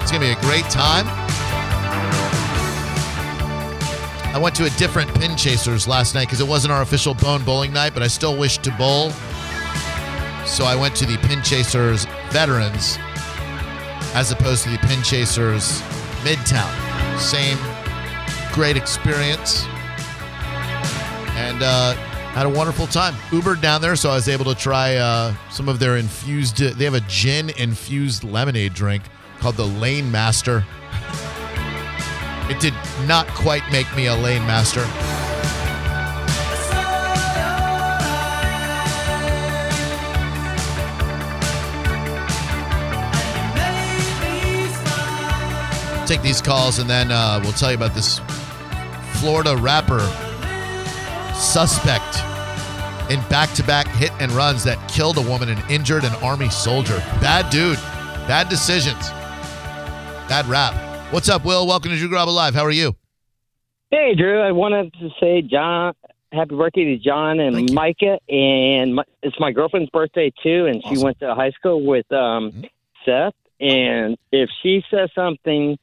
It's going to be a great time. I went to a different pin chasers last night because it wasn't our official bone bowling night, but I still wished to bowl. So I went to the pin chasers veterans as opposed to the pin chasers midtown. Same great experience. And uh, had a wonderful time. Ubered down there, so I was able to try uh, some of their infused. They have a gin infused lemonade drink called the Lane Master. It did not quite make me a lane master. Take these calls and then uh, we'll tell you about this Florida rapper suspect in back to back hit and runs that killed a woman and injured an army soldier. Bad dude. Bad decisions. Bad rap. What's up, Will? Welcome to Drew Garabo Live. How are you? Hey, Drew. I wanted to say, John, happy birthday to John and Thank you. Micah. And my, it's my girlfriend's birthday, too. And she went to high school with um, Mhm. Seth. And if she says something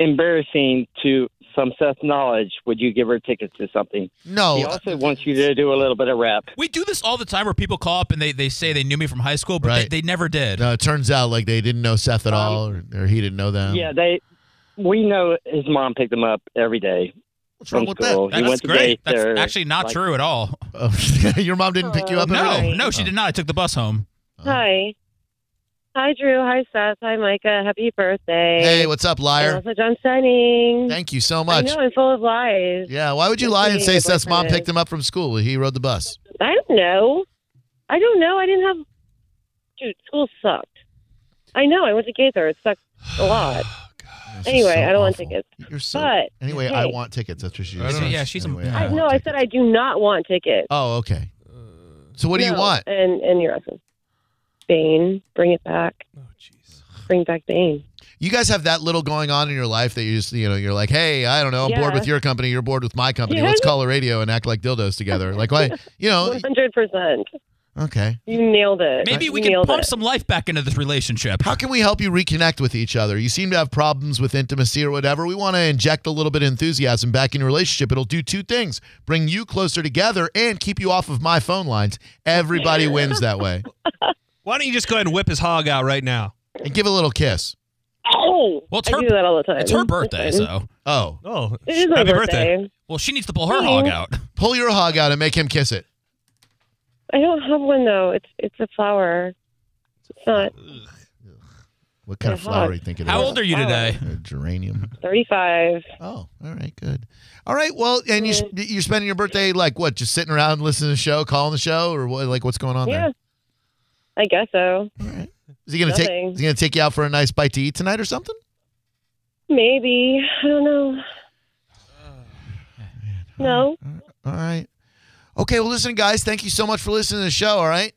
embarrassing to some Seth knowledge, would you give her tickets to something? No. He also wants you to do a little bit of rap. We do this all the time where people call up and they, they say they knew me from high school, but Right. they, they never did. No, it turns out like they didn't know Seth at Um, all, or, or he didn't know them. Yeah, they. We know his mom picked him up every day What's wrong with school. That- he that's went great. That's daycare, actually not like- true at all. Oh, your mom didn't pick you up every No, no, she did not. I took the bus home. Hi. Hi, Drew. Hi, Seth. Hi, Micah. Happy birthday. Hey, what's up, And liar? also John Stenning. Thank you so I much. know I'm full of lies. Yeah, why would you lie and say Seth's mom picked him up from school? He rode the bus. I don't know. I don't know. I didn't have. Dude, school sucked. I know. I went to Gaither. It sucked a lot. This is Anyway, so I don't want awful. tickets. You're so. But anyway, hey. I want tickets. That's what she I don't said. know. Yeah, she's a- Anyway, yeah. I, want no, I tickets. said I do not want tickets. Oh, okay. So what do you No, want? And and you're awesome. Bane, bring it back. Oh, jeez. Bring back Bane. You guys have that little going on in your life that you just, you know, you're like, hey, I don't know, I'm bored with your company, you're bored with my company. Yeah. Let's call a radio and act like dildos together. Like, why? You know, One hundred percent. okay. You nailed it. Maybe we You can pump it. some life back into this relationship. How can we help you reconnect with each other? You seem to have problems with intimacy or whatever. We want to inject a little bit of enthusiasm back in your relationship. It'll do two things bring you closer together and keep you off of my phone lines. Everybody wins that way. Why don't you just go ahead and whip his hog out right now? And give a little kiss. Oh, Well, it's I her- do that all the time. It's her birthday, fine. so. Oh, Oh, It is my happy birthday. Well, she needs to pull her mm-hmm. hog out. pull your hog out and make him kiss it. I don't have one though. It's it's a flower. It's not What kind of Yeah, flower hog. do you think it is? How old are you today? A geranium. thirty-five. Oh, all right, good. All right, well, and you you're spending your birthday like what? Just sitting around listening to the show, calling the show, or what? Like what's going on Yeah, there? I guess so. All right. Is he gonna take? Is he gonna take you out for a nice bite to eat tonight or something? Maybe I don't know. No, All right. Okay, well, listen, guys, thank you so much for listening to the show. All right.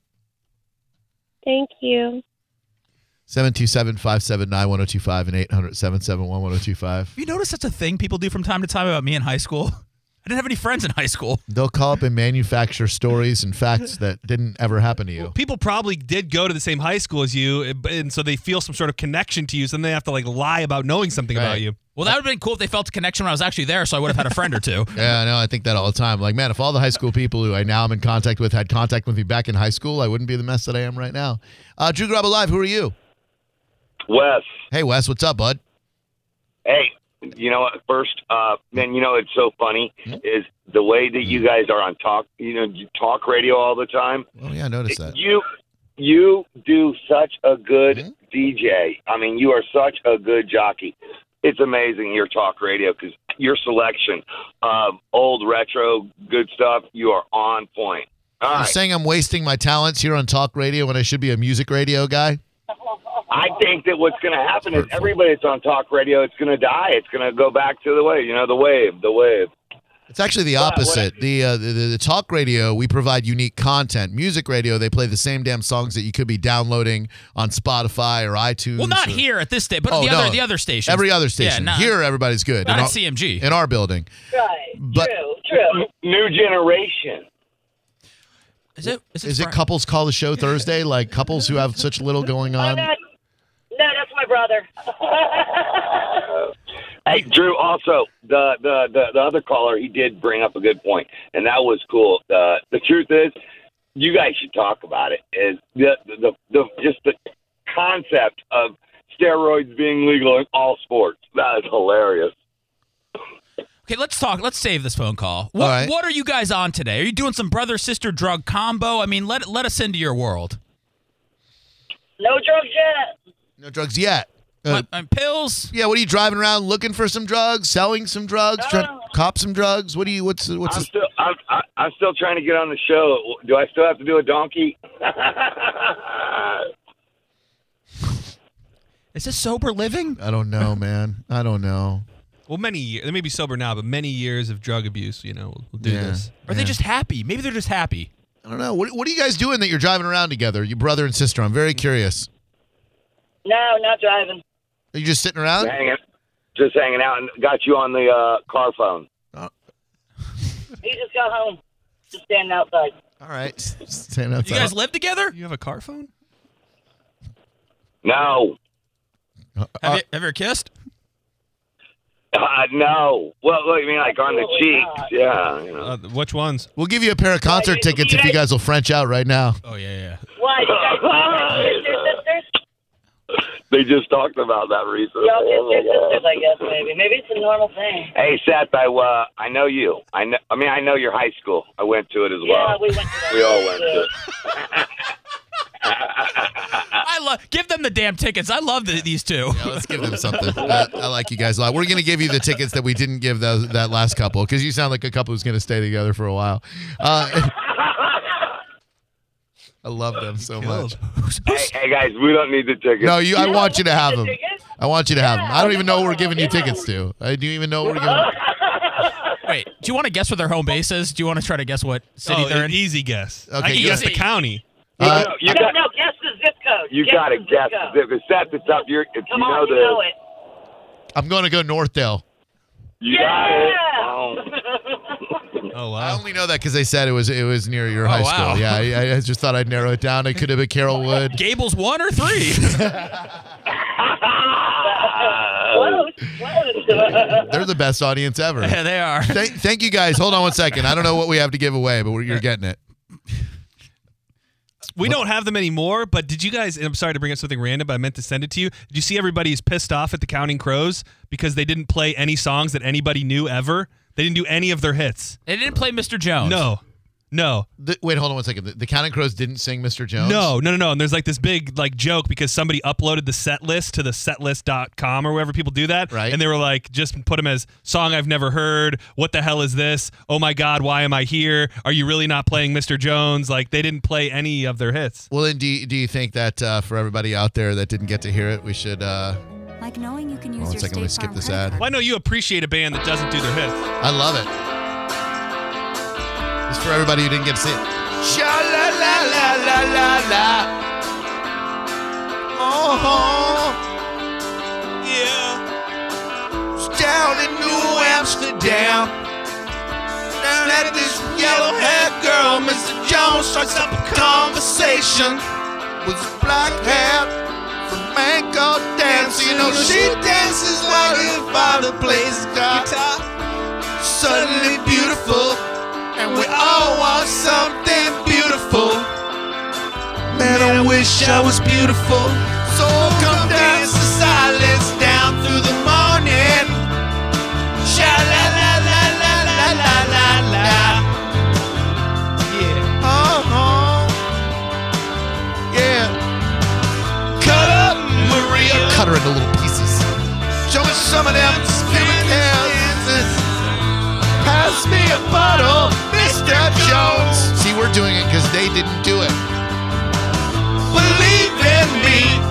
thank you. 727 579 1025 and 800 771 1025. Have you noticed that's a thing people do from time to time about me in high school? I didn't have any friends in high school. They'll call up and manufacture stories and facts that didn't ever happen to you. People probably did go to the same high school as you, and so they feel some sort of connection to you. So then they have to like lie about knowing something Right. about you. Well, that would have been cool if they felt a connection when I was actually there, so I would have had a friend or two. Yeah, I know. I think that all the time. Like, man, if all the high school people who I now am in contact with had contact with me back in high school, I wouldn't be the mess that I am right now. Uh, Drew Garabo Live, who are you? Wes, Hey, Wes, what's up, bud? hey, you know what? First, uh, man, you know it's so funny is the way that you guys are on talk, you know, you talk radio all the time. Oh, yeah, I noticed that. You, you do such a good Mhm. DJ. I mean, you are such a good jockey. It's amazing your talk radio because your selection of old retro good stuff. You are on point. All You're right. saying I'm wasting my talents here on talk radio when I should be a music radio guy? I think that what's going to happen is everybody that's on talk radio, it's going to die. It's going to go back to the way, you know, the wave, the wave. It's actually the What- what- opposite. The, uh, the the talk radio, we provide unique content. Music radio, they play the same damn songs that you could be downloading on Spotify or iTunes. Well, not or- here at this state, but Oh, the no. other the other stations. Every other Yeah, station. not, Here, everybody's good. not in, at our, CMG. in our building. Right. But- true. True. New generation. Is it? Is it, Is it couples call the show Thursday? Like couples who have such little going on? No, no, that's my brother. Hey, Drew. Also, the, the the the other caller, he did bring up a good point, and that was cool. Uh, the truth is, you guys should talk about it. Is the the, the just the concept of steroids being legal in all sports? That is hilarious. Okay, let's talk. Let's save this phone call. What, All right. what are you guys on today? Are you doing some brother sister drug combo? I mean, let let us into your world. No drugs yet. No drugs yet. Uh, What- uh, pills. yeah, what are you driving around looking for some drugs, selling some drugs, trying to Oh. cop some drugs? What do you? What's what's? I'm this- still I'm I- I'm still trying to get on the show. Do I still have to do a donkey? Is this sober living? I don't know, man. I don't know. Well, many years. They may be sober now, but many years of drug abuse. You know, will will do Yeah. this. Or are they just happy? Maybe they're just happy. I don't know. What, what are you guys doing that you're driving around together? You brother and sister. I'm very curious. No, not driving. Are you just sitting around? hanging, just hanging out, and got you on the uh, car phone. He just got home. Just standing outside. All right. Stand You outside. You guys live together? You have a car phone? No, Have, Uh, you, have you ever kissed? uh, no. Well, what, you mean like on the cheeks? not. Yeah, you know. Uh, which ones? we'll give you a pair of concert tickets if you guys will French out right now. Oh yeah, yeah. Why? You guys sisters, sisters? They just talked about that recently. Y'all kiss your sisters, I guess, maybe. Maybe it's a normal thing. Hey Seth, I uh, I know you. I know. I mean, I know your high school. I went to it as well. Yeah, well. we went to that. We all went too. to. it. I love. Give them the damn tickets. I love the, these two. Yeah, let's give them something. I, I like you guys a lot. We're going to give you the tickets that we didn't give those, that last couple because you sound like a couple who's going to stay together for a while. Uh, I love them so much. Hey, hey guys, we don't need the tickets. No, you. I want you to have them. I want you to have them. I don't even know what we're giving you tickets to. I do you even know what we're giving. Wait, do you want to guess what their home base is? Do you want to try to guess what city oh, they're an in? easy guess. Okay, I can guess the county. Uh, No, you got. no, guess the zip code. You got to guess the zip guess. code. If Seth, it's up. You're, if Come you know on, the. you know it. I'm going to go Northdale. You got it. Yeah. Oh. Oh I only know that because they said it was it was near your oh, high wow. school. Yeah, I, I just thought I'd narrow it down. It could have been Carrollwood. Gables one or three? Close, close. They're the best audience ever. yeah, they are. Thank, thank you guys. Hold on one second. I don't know what we have to give away, but we're, you're getting it. We don't have them anymore, but did you guys? And I'm sorry to bring up something random, but I meant to send it to you. Did you see everybody's pissed off at the Counting Crows because they didn't play any songs that anybody knew ever? They didn't do any of their hits. They didn't play Mr. Jones. No, no, The, wait, hold on one second. The, the Counting Crows didn't sing Mr. Jones. no, no, no, no. And there's like this big like joke because somebody uploaded the set list to the setlist.com or wherever people do that. Right. And they were like, just put them as song I've never heard. What the hell is this? Oh my God, why am I here? Are you really not playing Mr. Jones? Like they didn't play any of their hits. Well, then, do you, do you think that uh, for everybody out there that didn't get to hear it, we should? Uh, Like knowing you can use Hold your second, let me State skip Farm this ad. card. Well, I know you appreciate a band that doesn't do their hits. I love it. This is for everybody who didn't get to see it. Sha la la la la la la. Oh, yeah. It's down in New Amsterdam. Down at this yellow-haired girl, Mr. Jones strikes up a conversation with his black hair flamenco Dance. You know, she dances like father plays guitar. Suddenly beautiful, and we all want something beautiful. Man, I wish I was beautiful. So come dance the silence down through the Cut her into little pieces. Show me some of them human. Pass me a bottle, Mr. Jones. See, we're doing it because they didn't do it. Believe in me.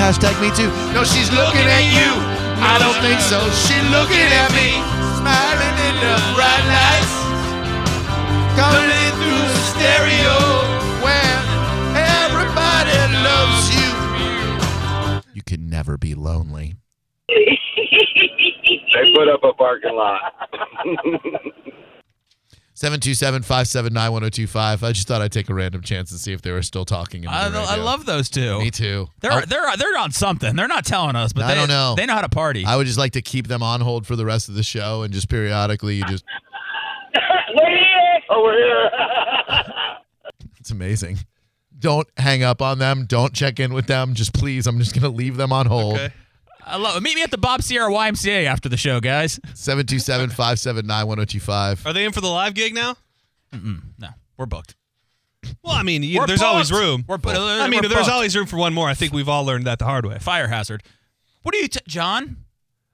Hashtag me too. No, she's looking at you. I don't think so. She's looking at me, smiling in the bright lights, coming in through the stereo. When everybody loves you, you can never be lonely. They put up a parking lot. 727-579-1025. I just thought I'd take a random chance and see if they were still talking. into I, the I love those two. Me too. They're I- they're they're on something. They're not telling us, but I they don't know. They know how to party. I would just like to keep them on hold for the rest of the show and just periodically you just Over here. it's amazing. Don't hang up on them. Don't check in with them. Just please, I'm just gonna leave them on hold. Okay. I love. Meet me at the Bob Sierra YMCA after the show, guys. 727-579-1025. Are they in for the live gig now? No, we're booked. Well, I mean, you, We're there's always room. We're bu- I mean, we're there's booked. always room for one more. I think we've all learned that the hard way. Fire hazard. What are you, t- John?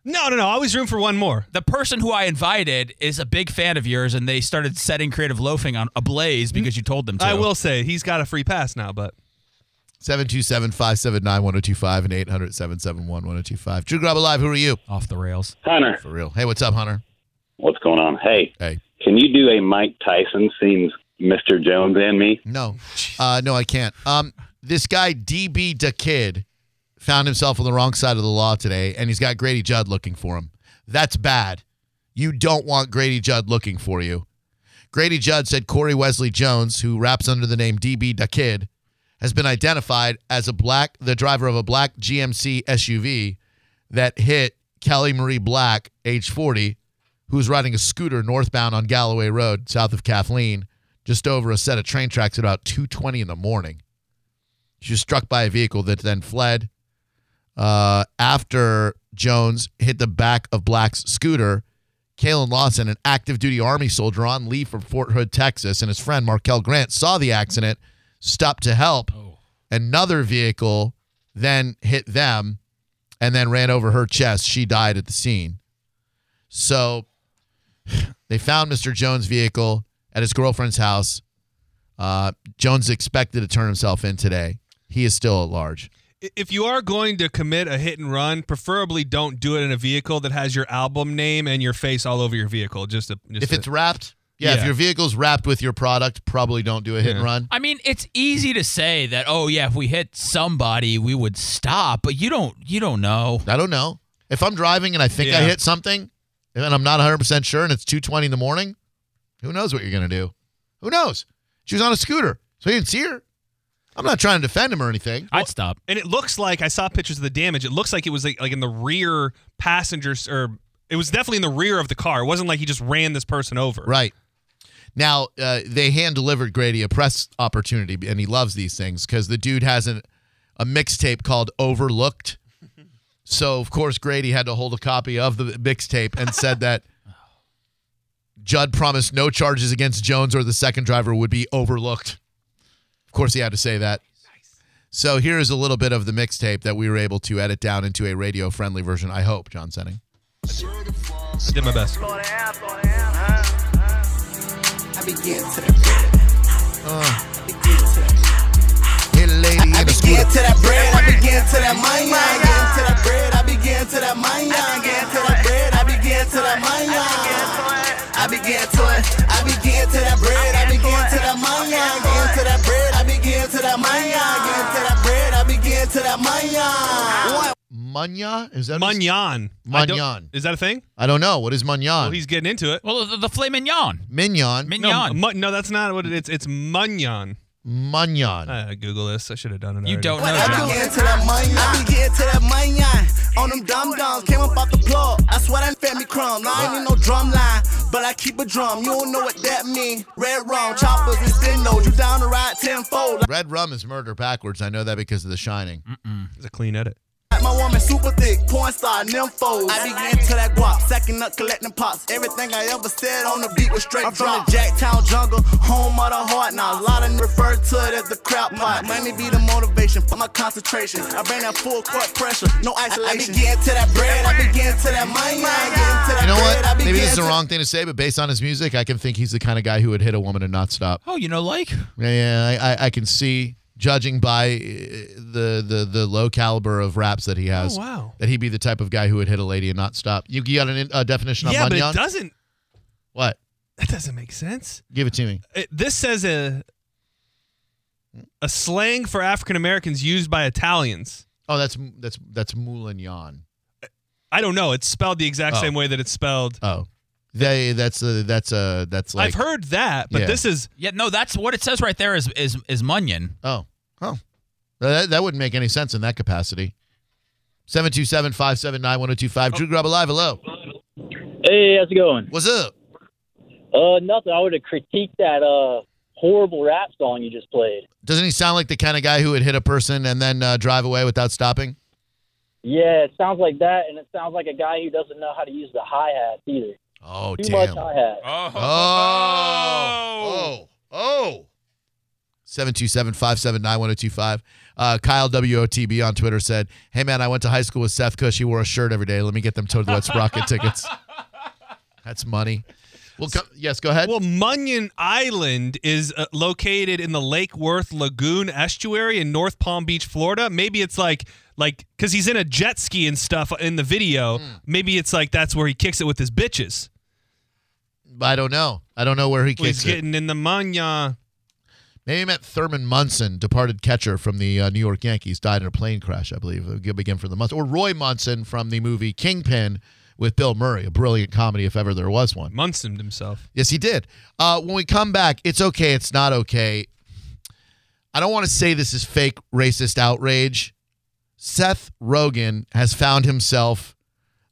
No, no, no. Always room for one more. The person who I invited is a big fan of yours, and they started setting creative loafing on ablaze because you told them to. I will say he's got a free pass now, but 727-579-1025 and 800-771-1025. Drew Garabo Live, who are you? off the rails. Hunter, For real. Hey, what's up, Hunter? what's going on? Hey, Hey. can you do a Mike Tyson scenes Mr. Jones and me? No. Uh, no, I can't. Um, this guy, DB the Kid, found himself on the wrong side of the law today, and he's got Grady Judd looking for him. That's bad. You don't want Grady Judd looking for you. Grady Judd said Corey Wesley Jones, who raps under the name DB the Kid, has been identified as a black, the driver of a black GMC SUV that hit Kelly Marie Black, age 40, who was riding a scooter northbound on Galloway Road, south of Kathleen, just over a set of train tracks at about 2:20 in the morning. She was struck by a vehicle that then fled. Uh, after Jones hit the back of Black's scooter, Kalen Lawson, an active duty Army soldier on leave from Fort Hood, Texas, and his friend Markel Grant saw the accident, stopped to help. Another vehicle then hit them and then ran over her chest. She died at the scene. So they found Mr. Jones' vehicle at his girlfriend's house. Uh, Jones expected to turn himself in today. He is still at large. if you are going to commit a hit and run, preferably don't do it in a vehicle that has your album name and your face all over your vehicle. Just, to, just If to- it's wrapped, yeah, if your vehicle's wrapped with your product, probably don't do a hit and run. I mean, it's easy to say that. Oh yeah, if we hit somebody, we would stop, but you don't. You don't know. I don't know. If I'm driving and I think I hit something and I'm not 100% sure and it's 2:20 in the morning, who knows what you're going to do? Who knows? She was on a scooter, so you didn't see her. I'm not trying to defend him or anything. I'd stop. and it looks like I saw pictures of the damage. It looks like it was like, like in the rear passengers, or it was definitely in the rear of the car. It wasn't like he just ran this person over. Right. Now, uh, they hand delivered Grady a press opportunity, and he loves these things because the dude has an, a mixtape called Overlooked. So, of course, Grady had to hold a copy of the mixtape and said that Judd promised no charges against Jones or the second driver would be overlooked. Of course, he had to say that. So, here is a little bit of the mixtape that we were able to edit down into a radio friendly version, I hope, John Senning. I did my best. I begin to the bread. I begin to that. Hey, lady I in begin to that bread. I begin to that money. I begin to that bread. I begin to that money. I begin to that bread. I begin to that money. I begin to it. I begin to that bread. I begin to that money. I begin to that bread. I begin to that money. I begin to that bread. I begin to that money. Munya? Is that what it's- Magnon. I don't- Magnon. Is that a thing? I don't know. What is Mignon? Well, he's getting into it. Well, the, the filet mignon. Mignon. Mignon. No, mu- no, that's not what it is. It's Munyon. Mignon. Uh, Google this. I should have done it. You already. don't know, I John. begin to that money. I begin to that money. On them dumb dumbs, came up off the plug. I swear that fed me crumbs. I ain't need no drum line, but I keep a drum. You don't know what that mean. Red rum, choppers and spin those. You down to ride tenfold. Red rum is murder backwards. I know that because of The Shining. Mm-mm. It's a clean edit. Like my woman super thick, porn star, nymphos. I began to that guap, sacking up, collecting pops. Everything I ever said on the beat was straight I'm from the Jacktown jungle, home of the heart. Now a lot of refer to it as the crap pot. Money be the motivation for my concentration. I bring that full court pressure, no isolation. I begin to that bread, I begin to that money. I get into that You know bread, I what? Maybe this is the wrong thing to say, but based on his music, I can think he's the kind of guy who would hit a woman and not stop. Oh, you know, like Yeah, yeah I, I, I can see, judging by uh, the, the the low caliber of raps that he has, Oh, wow. that he'd be the type of guy who would hit a lady and not stop. You, you got a uh, definition on Yeah, but it doesn't. What? That doesn't make sense. Give it to me. It, this says a a slang for African Americans used by Italians. Oh, that's that's that's Moulignon. I don't know. It's spelled the exact Oh. same way that it's spelled. Oh, they that's a that's a that's like I've heard that, but Yeah. this is yeah, no, that's what it says right there is is is Munyon. Oh, oh, that, that wouldn't make any sense in that capacity. 727-579-1025. Drew Garabo Live, hello. Hey, how's it going? What's up? Uh, nothing. I would have critiqued that uh horrible rap song you just played. Doesn't he sound like the kind of guy who would hit a person and then uh, drive away without stopping? Yeah, it sounds like that, and it sounds like a guy who doesn't know how to use the hi hat either. Oh, Too damn. much hi hat. Oh, oh, oh. 727-579-1025. Uh, Kyle WOTB on Twitter said, Hey, man, I went to high school with Seth Cush. He wore a shirt every day. Let me get them Toad Wet Sprocket tickets. That's money. Well, go, yes, go ahead. well, Munyon Island is uh, located in the Lake Worth Lagoon estuary in North Palm Beach, Florida. Maybe it's like like because he's in a jet ski and stuff in the video. Hmm. Maybe it's like that's where he kicks it with his bitches. I don't know. I don't know where he Well, kicks he's it. getting in the Munyon. Maybe he meant Thurman Munson, departed catcher from the uh, New York Yankees, died in a plane crash, I believe. It'll begin from the month. Or Roy Munson from the movie Kingpin with Bill Murray, a brilliant comedy if ever there was one. Munson himself. Yes, he did. Uh, when we come back, it's okay, it's not okay. I don't want to say this is fake racist outrage. Seth Rogen has found himself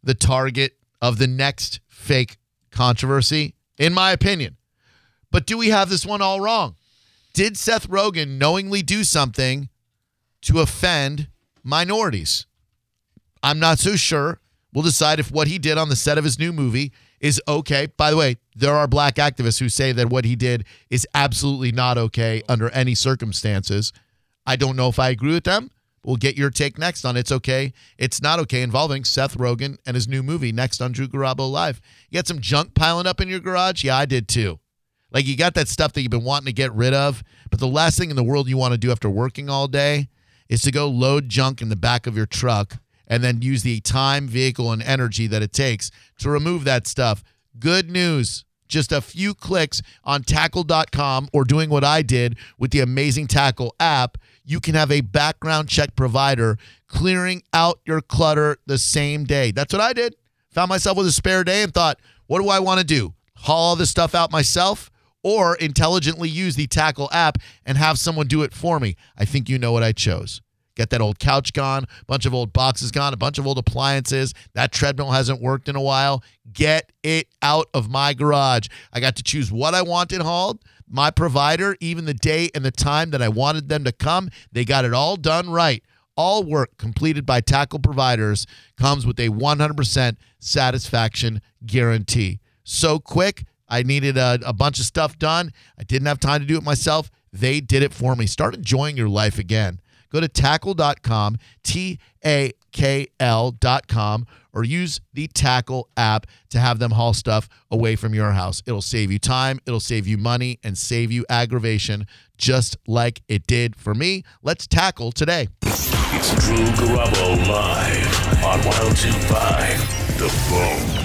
the target of the next fake controversy, in my opinion. But do we have this one all wrong? Did Seth Rogen knowingly do something to offend minorities? I'm not so sure. We'll decide if what he did on the set of his new movie is okay. By the way, there are black activists who say that what he did is absolutely not okay under any circumstances. I don't know if I agree with them. We'll get your take next on It's Okay, It's Not Okay involving Seth Rogen and his new movie next on Drew Garabo Live. You got some junk piling up in your garage? Yeah, I did too. Like you got that stuff that you've been wanting to get rid of, but the last thing in the world you want to do after working all day is to go load junk in the back of your truck and then use the time, vehicle, and energy that it takes to remove that stuff. Good news. Just a few clicks on takl.com or doing what I did with the amazing TAKL app, you can have a background check provider clearing out your clutter the same day. That's what I did. Found myself with a spare day and thought, what do I want to do? Haul all this stuff out myself or intelligently use the TAKL app and have someone do it for me? I think you know what I chose. Get that old couch gone, bunch of old boxes gone, a bunch of old appliances. That treadmill hasn't worked in a while. Get it out of my garage. I got to choose what I wanted hauled. My provider, even the day and the time that I wanted them to come, they got it all done right. All work completed by TAKL providers comes with a 100% satisfaction guarantee. So quick, I needed a, a bunch of stuff done. I didn't have time to do it myself. They did it for me. Start enjoying your life again. Go to takl.com, T A K L.com, or use the TAKL app to have them haul stuff away from your house. It'll save you time, it'll save you money, and save you aggravation, just like it did for me. Let's tackle today. It's Drew Garabo live on 1025 The Bone.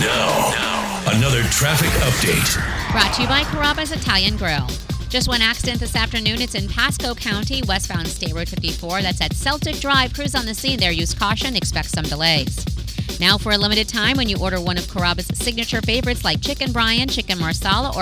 Now, another traffic update. Brought to you by Carrabba's Italian Grill. Just one accident this afternoon. It's in Pasco County, westbound State Road 54. That's at Celtic Drive. Crews on the scene there. Use caution. Expect some delays. Now, for a limited time, when you order one of Carrabba's signature favorites like Chicken Bryan, Chicken Marsala, or